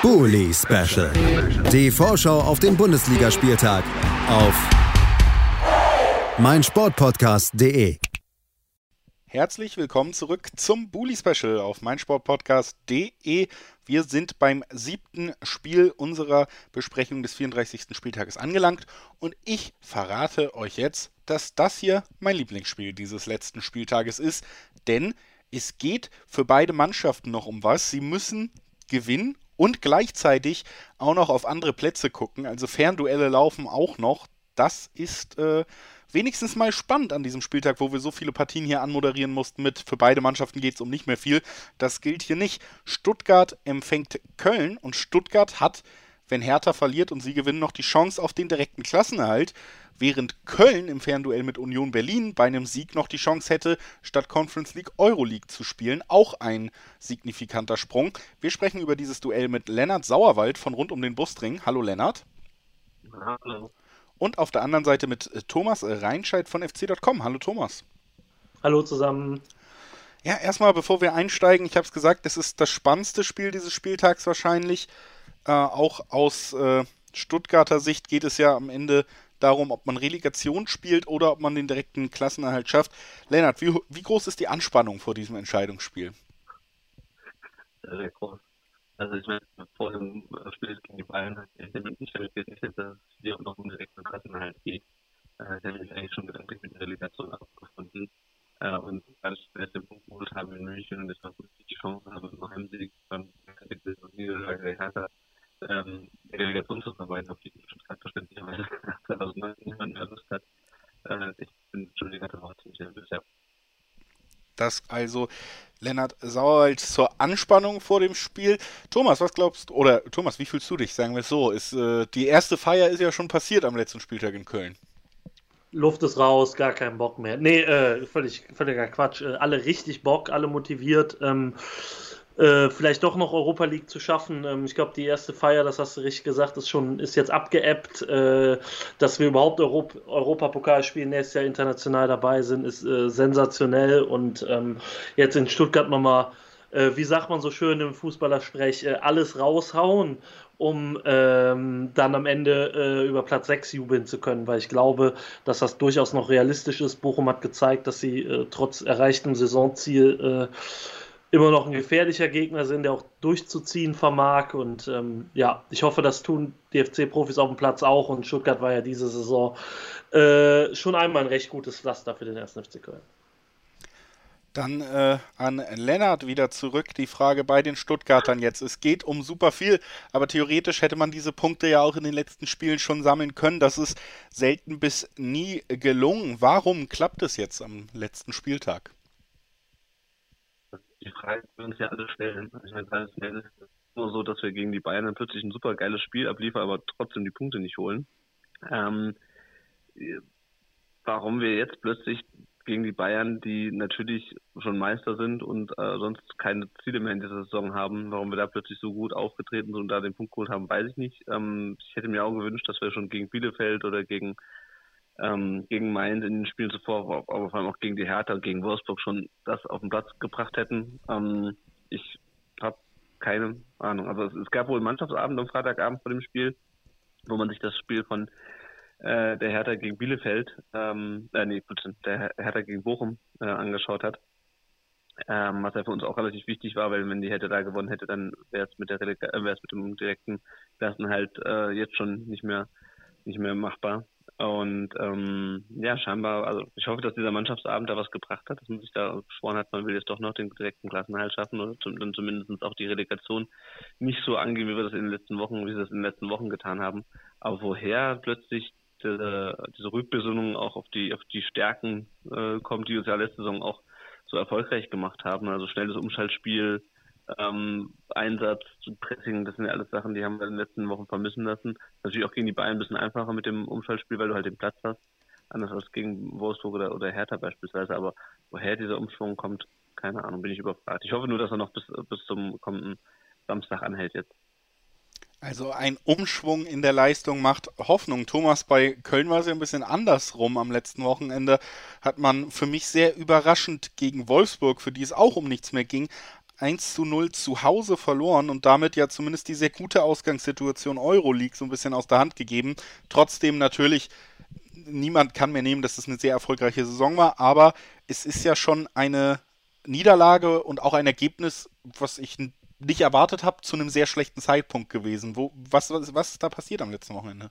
Bully Special. Die Vorschau auf den Bundesligaspieltag auf meinsportpodcast.de. Herzlich willkommen zurück zum Bully Special auf meinsportpodcast.de. Wir sind beim siebten Spiel unserer Besprechung des 34. Spieltages angelangt und ich verrate euch jetzt, dass das hier mein Lieblingsspiel dieses letzten Spieltages ist, denn es geht für beide Mannschaften noch um was. Sie müssen gewinnen und gleichzeitig auch noch auf andere Plätze gucken. Also Fernduelle laufen auch noch. Das ist äh, wenigstens mal spannend an diesem Spieltag, wo wir so viele Partien hier anmoderieren mussten mit für beide Mannschaften geht es um nicht mehr viel. Das gilt hier nicht. Stuttgart empfängt Köln und Stuttgart hat, wenn Hertha verliert und sie gewinnen, noch die Chance auf den direkten Klassenerhalt während Köln im Fernduell mit Union Berlin bei einem Sieg noch die Chance hätte, statt Conference League Euroleague zu spielen. Auch ein signifikanter Sprung. Wir sprechen über dieses Duell mit Lennart Sauerwald von rund um den Busring. Hallo Lennart. Hallo. Und auf der anderen Seite mit äh, Thomas Reinscheid von fc.com. Hallo Thomas. Hallo zusammen. Ja, erstmal, bevor wir einsteigen, ich habe es gesagt, es ist das spannendste Spiel dieses Spieltags wahrscheinlich. Äh, auch aus äh, Stuttgarter Sicht geht es ja am Ende darum, ob man Relegation spielt oder ob man den direkten Klassenerhalt schafft. Lennart, wie, wie groß ist die Anspannung vor diesem Entscheidungsspiel? Sehr groß. Also ich meine, vor dem Spiel gegen die Bayern ich hätte nicht damit gerechnet, dass es hier noch um direkten Klassenerhalt geht. Äh, ich hätte mich eigentlich schon gedanklich mit der Relegation abgefunden. Äh, und als ich den Punkt geholt habe in München und ich noch die Chance habe, noch einen Sieg beim Niederlage der Hertha ähm, vermeiden, auf die Stuttgart verständlicherweise 2019 niemand mehr Lust hat. Äh, ich bin schon die ganze Woche ziemlich nervös, ja. Das also Lennart Sauerwald zur Anspannung vor dem Spiel. Thomas, was glaubst du, oder Thomas, wie fühlst du dich, sagen wir es so? Ist, äh, die erste Feier ist ja schon passiert am letzten Spieltag in Köln. Luft ist raus, gar kein Bock mehr. Nee, äh, völlig, völliger Quatsch. Äh, alle richtig Bock, alle motiviert. Ähm, äh, vielleicht doch noch Europa League zu schaffen. Ähm, ich glaube, die erste Feier, das hast du richtig gesagt, ist schon ist jetzt abgeebbt. Äh, dass wir überhaupt Europ Europapokal spielen, nächstes Jahr international dabei sind, ist äh, sensationell. Und ähm, jetzt in Stuttgart nochmal, äh, wie sagt man so schön im Fußballersprech, äh, alles raushauen um ähm, dann am Ende äh, über Platz 6 jubeln zu können, weil ich glaube, dass das durchaus noch realistisch ist. Bochum hat gezeigt, dass sie äh, trotz erreichtem Saisonziel äh, immer noch ein gefährlicher Gegner sind, der auch durchzuziehen vermag. Und ähm, ja, ich hoffe, das tun die FC-Profis auf dem Platz auch. Und Stuttgart war ja diese Saison äh, schon einmal ein recht gutes Pflaster für den 1. FC Köln. Dann äh, an Lennart wieder zurück. Die Frage bei den Stuttgartern jetzt. Es geht um super viel, aber theoretisch hätte man diese Punkte ja auch in den letzten Spielen schon sammeln können. Das ist selten bis nie gelungen. Warum klappt es jetzt am letzten Spieltag? Die Frage, die wir uns ja alle stellen. Ich meine, traditionell ist es nur so, dass wir gegen die Bayern dann plötzlich ein super geiles Spiel abliefern, aber trotzdem die Punkte nicht holen. Ähm, warum wir jetzt plötzlich gegen die Bayern, die natürlich schon Meister sind und äh, sonst keine Ziele mehr in dieser Saison haben, warum wir da plötzlich so gut aufgetreten sind und da den Punkt geholt haben, weiß ich nicht. Ähm, ich hätte mir auch gewünscht, dass wir schon gegen Bielefeld oder gegen ähm, gegen Mainz in den Spielen zuvor, aber vor allem auch gegen die Hertha gegen Wolfsburg schon das auf den Platz gebracht hätten. Ähm, ich habe keine Ahnung. Also es, es, gab wohl Mannschaftsabend am Freitagabend vor dem Spiel, wo man sich das Spiel von äh, der Hertha gegen Bielefeld, ähm, äh, nee, der Hertha gegen Bochum äh, angeschaut hat. Ähm, was ja für uns auch relativ wichtig war, weil wenn die Hertha da gewonnen hätte, dann wäre es mit der äh, wäre es mit dem direkten Klassenhalt äh, jetzt schon nicht mehr nicht mehr machbar. Und ähm, ja, scheinbar, also ich hoffe, dass dieser Mannschaftsabend da was gebracht hat, dass man sich da geschworen hat, man will jetzt doch noch den direkten Klassenhalt schaffen oder zum, dann zumindest auch die Relegation nicht so angehen, wie wir das in den letzten Wochen, wie wir das in den letzten Wochen getan haben. Aber woher plötzlich diese, diese Rückbesinnung auch auf die auf die Stärken äh, kommt, die uns ja letzte Saison auch so erfolgreich gemacht haben, also schnelles Umschaltspiel, ähm, Einsatz, Pressing, das sind ja alles Sachen, die haben wir in den letzten Wochen vermissen lassen. Natürlich auch gegen die Bayern ein bisschen einfacher mit dem Umschaltspiel, weil du halt den Platz hast. Anders als gegen Wolfsburg oder, oder Hertha beispielsweise. Aber woher dieser Umschwung kommt, keine Ahnung, bin ich überfragt. Ich hoffe nur, dass er noch bis, bis zum kommenden Samstag anhält jetzt. Also ein Umschwung in der Leistung macht Hoffnung. Thomas, bei Köln war es ja ein bisschen andersrum. Am letzten Wochenende hat man für mich sehr überraschend gegen Wolfsburg, für die es auch um nichts mehr ging, 1 zu 0 zu Hause verloren und damit ja zumindest die sehr gute Ausgangssituation Euroleague so ein bisschen aus der Hand gegeben. Trotzdem natürlich, niemand kann mir nehmen, dass es eine sehr erfolgreiche Saison war, aber es ist ja schon eine Niederlage und auch ein Ergebnis, was ich nicht erwartet habe, zu einem sehr schlechten Zeitpunkt gewesen. Wo, was, was, was ist da passiert am letzten Wochenende?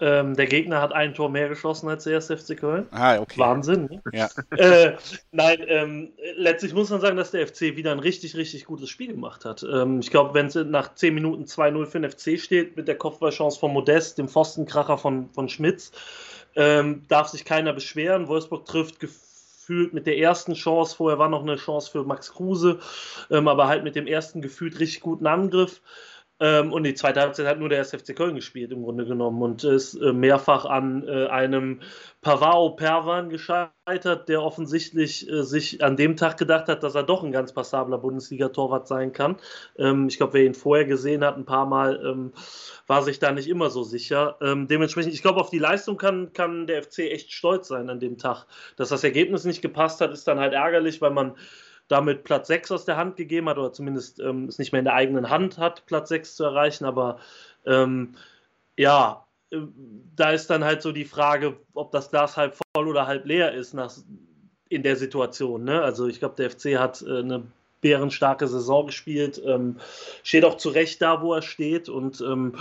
Ähm, der Gegner hat ein Tor mehr geschossen als der erste FC Köln. Ah, okay. Wahnsinn. Ne? Ja. Äh, nein, ähm, letztlich muss man sagen, dass der FC wieder ein richtig, richtig gutes Spiel gemacht hat. Ähm, ich glaube, wenn es nach 10 Minuten 2-0 für den FC steht, mit der Kopfballchance von Modest, dem Pfostenkracher von, von Schmitz, ähm, darf sich keiner beschweren. Wolfsburg trifft gefühlt mit der ersten Chance, vorher war noch eine Chance für Max Kruse, ähm, aber halt mit dem ersten gefühlt richtig guten Angriff. Ähm, und die zweite Halbzeit hat nur der SFC Köln gespielt, im Grunde genommen. Und ist äh, mehrfach an äh, einem Pavao Perwan gescheitert, der offensichtlich äh, sich an dem Tag gedacht hat, dass er doch ein ganz passabler Bundesliga-Torwart sein kann. Ähm, ich glaube, wer ihn vorher gesehen hat, ein paar Mal, ähm, war sich da nicht immer so sicher. Ähm, dementsprechend, ich glaube, auf die Leistung kann, kann der FC echt stolz sein an dem Tag. Dass das Ergebnis nicht gepasst hat, ist dann halt ärgerlich, weil man damit Platz 6 aus der Hand gegeben hat oder zumindest ähm, es nicht mehr in der eigenen Hand hat, Platz 6 zu erreichen. Aber ähm, ja, äh, da ist dann halt so die Frage, ob das Glas halb voll oder halb leer ist nach, in der Situation. Ne? Also ich glaube, der FC hat äh, eine bärenstarke Saison gespielt, ähm, steht auch zu Recht da, wo er steht und ähm,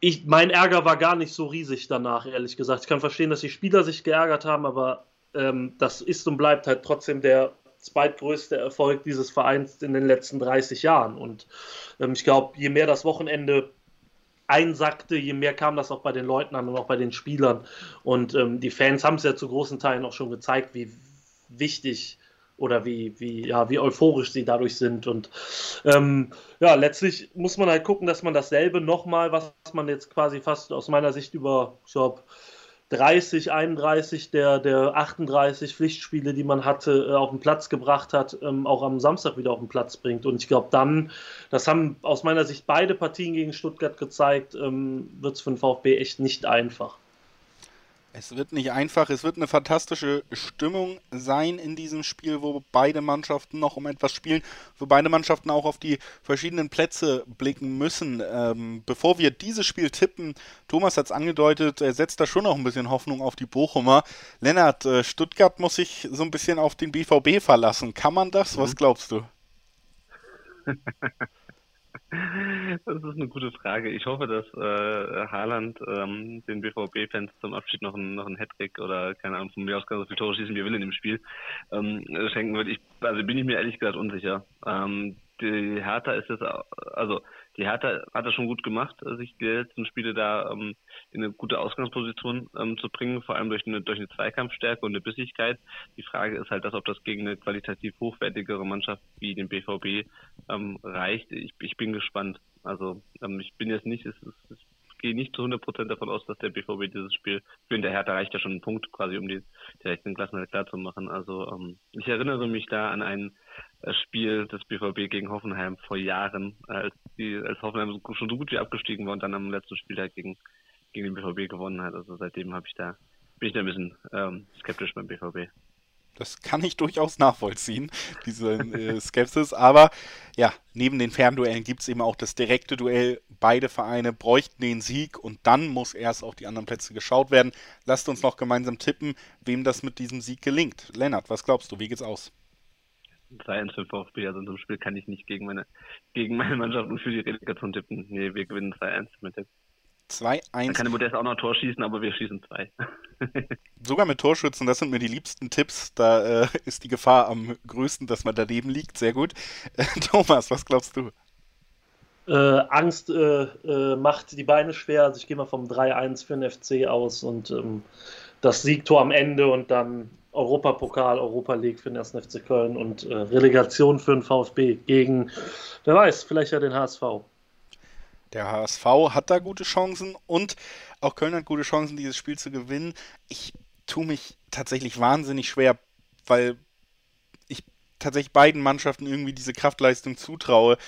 ich, mein Ärger war gar nicht so riesig danach, ehrlich gesagt. Ich kann verstehen, dass die Spieler sich geärgert haben, aber ähm, das ist und bleibt halt trotzdem der zweitgrößte Erfolg dieses Vereins in den letzten 30 Jahren. Und ähm, ich glaube, je mehr das Wochenende einsackte, je mehr kam das auch bei den Leuten an und auch bei den Spielern. Und ähm, die Fans haben es ja zu großen Teilen auch schon gezeigt, wie wichtig oder wie, wie, ja, wie euphorisch sie dadurch sind. Und ähm, ja, letztlich muss man halt gucken, dass man dasselbe nochmal, was man jetzt quasi fast aus meiner Sicht über, ich glaube, 30, 31 der, der 38 Pflichtspiele, die man hatte, äh, auf den Platz gebracht hat, ähm, auch am Samstag wieder auf den Platz bringt. Und ich glaube, dann, das haben aus meiner Sicht beide Partien gegen Stuttgart gezeigt, ähm, wird es für den VfB echt nicht einfach. Es wird nicht einfach, es wird eine fantastische Stimmung sein in diesem Spiel, wo beide Mannschaften noch um etwas spielen, wo beide Mannschaften auch auf die verschiedenen Plätze blicken müssen. Ähm, bevor wir dieses Spiel tippen, Thomas hat es angedeutet, er setzt da schon noch ein bisschen Hoffnung auf die Bochumer. Lennart, äh, Stuttgart muss sich so ein bisschen auf den BVB verlassen. Kann man das? Mhm. Was glaubst du? Das ist eine gute Frage. Ich hoffe, dass äh, Haaland ähm, den BVB-Fans zum Abschied noch ein, noch ein Hattrick oder keine Ahnung von mir aus kann so viele Tore schießen, wie er will in dem Spiel ähm, schenken wird. Ich, also bin ich mir ehrlich gesagt unsicher. Ähm, die Hertha ist jetzt, also die Hertha hat das schon gut gemacht, sich die letzten Spiele da ähm, in eine gute Ausgangsposition ähm, zu bringen, vor allem durch eine, durch eine Zweikampfstärke und eine Bissigkeit. Die Frage ist halt, dass, ob das gegen eine qualitativ hochwertigere Mannschaft wie den BVB ähm, reicht. Ich, ich bin gespannt. Also ähm, ich bin jetzt nicht, es, es, es gehe nicht zu 100% davon aus, dass der BVB dieses Spiel für der Hertha reicht ja schon ein Punkt quasi, um die direkten Klassen klar zu machen. Also ähm, ich erinnere mich da an ein äh, Spiel des BVB gegen Hoffenheim vor Jahren, als die als Hoffenheim schon so gut wie abgestiegen war und dann am letzten Spiel halt gegen gegen den BVB gewonnen hat. Also seitdem habe ich da bin ich da ein bisschen ähm, skeptisch beim BVB. Das kann ich durchaus nachvollziehen, diese äh, Skepsis. Aber ja, neben den Fernduellen gibt es eben auch das direkte Duell. Beide Vereine bräuchten den Sieg und dann muss erst auf die anderen Plätze geschaut werden. Lasst uns noch gemeinsam tippen, wem das mit diesem Sieg gelingt. Lennart, was glaubst du? Wie geht's aus? 3-1 für VfB, also in so einem Spiel kann ich nicht gegen meine, gegen meine Mannschaft und für die Relegation tippen. Nee, wir gewinnen 2-1 mit dem. 2-1. Dann kann der Modest auch noch ein Tor schießen, aber wir schießen zwei. Sogar mit Torschützen, das sind mir die liebsten Tipps. Da äh, ist die Gefahr am größten, dass man daneben liegt. Sehr gut. Äh, Thomas, was glaubst du? Äh, Angst äh, äh, macht die Beine schwer. Also ich gehe mal vom 3-1 für den FC aus und ähm, das Siegtor am Ende und dann Europapokal, Europa League für den 1. FC Köln und äh, Relegation für den VfB gegen, wer weiß, vielleicht ja den HSV. Der HSV hat da gute Chancen und auch Köln hat gute Chancen, dieses Spiel zu gewinnen. Ich tue mich tatsächlich wahnsinnig schwer, weil ich tatsächlich beiden Mannschaften irgendwie diese Kraftleistung zutraue.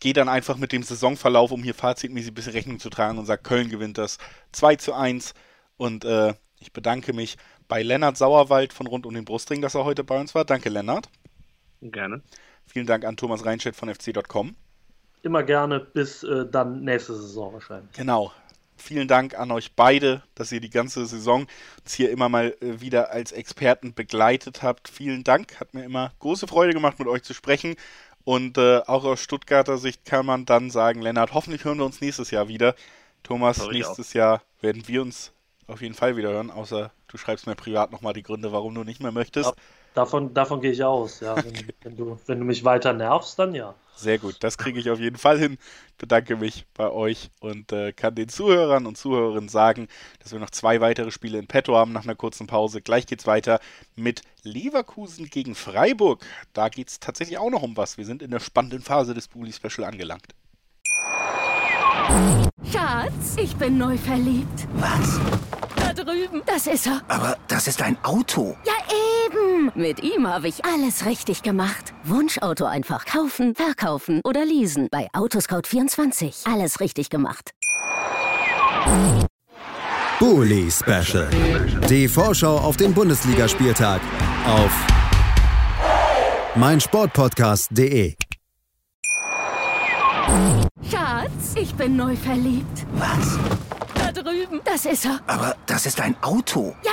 Gehe dann einfach mit dem Saisonverlauf, um hier fazitmäßig ein bisschen Rechnung zu tragen und sage, Köln gewinnt das 2 zu 1. Und äh, ich bedanke mich bei Lennart Sauerwald von Rund um den Brustring, dass er heute bei uns war. Danke, Lennart. Gerne. Vielen Dank an Thomas Reinstedt von fc.com. Immer gerne, bis äh, dann nächste Saison wahrscheinlich. Genau. Vielen Dank an euch beide, dass ihr die ganze Saison uns hier immer mal äh, wieder als Experten begleitet habt. Vielen Dank. Hat mir immer große Freude gemacht, mit euch zu sprechen. Und äh, auch aus Stuttgarter Sicht kann man dann sagen, Lennart, hoffentlich hören wir uns nächstes Jahr wieder. Thomas, nächstes auch. Jahr werden wir uns auf jeden Fall wieder hören, außer du schreibst mir privat nochmal die Gründe, warum du nicht mehr möchtest. Davon, davon gehe ich aus, ja. Wenn, wenn, du, wenn du mich weiter nervst, dann ja. Sehr gut, das kriege ich auf jeden Fall hin. Bedanke mich bei euch und äh, kann den Zuhörern und Zuhörerinnen sagen, dass wir noch zwei weitere Spiele in petto haben nach einer kurzen Pause. Gleich geht's weiter mit Leverkusen gegen Freiburg. Da geht es tatsächlich auch noch um was. Wir sind in der spannenden Phase des Bully Special angelangt. Schatz, ich bin neu verliebt. Was? Da drüben. Das ist er. Aber das ist ein Auto. Ja, eben. Mit ihm habe ich alles richtig gemacht. Wunschauto einfach kaufen, verkaufen oder leasen. Bei Autoscout24. Alles richtig gemacht. Bully Special. Die Vorschau auf den Bundesligaspieltag auf meinsportpodcast.de. Schatz, ich bin neu verliebt. Was? Da drüben. Das ist er. Aber das ist ein Auto. Ja,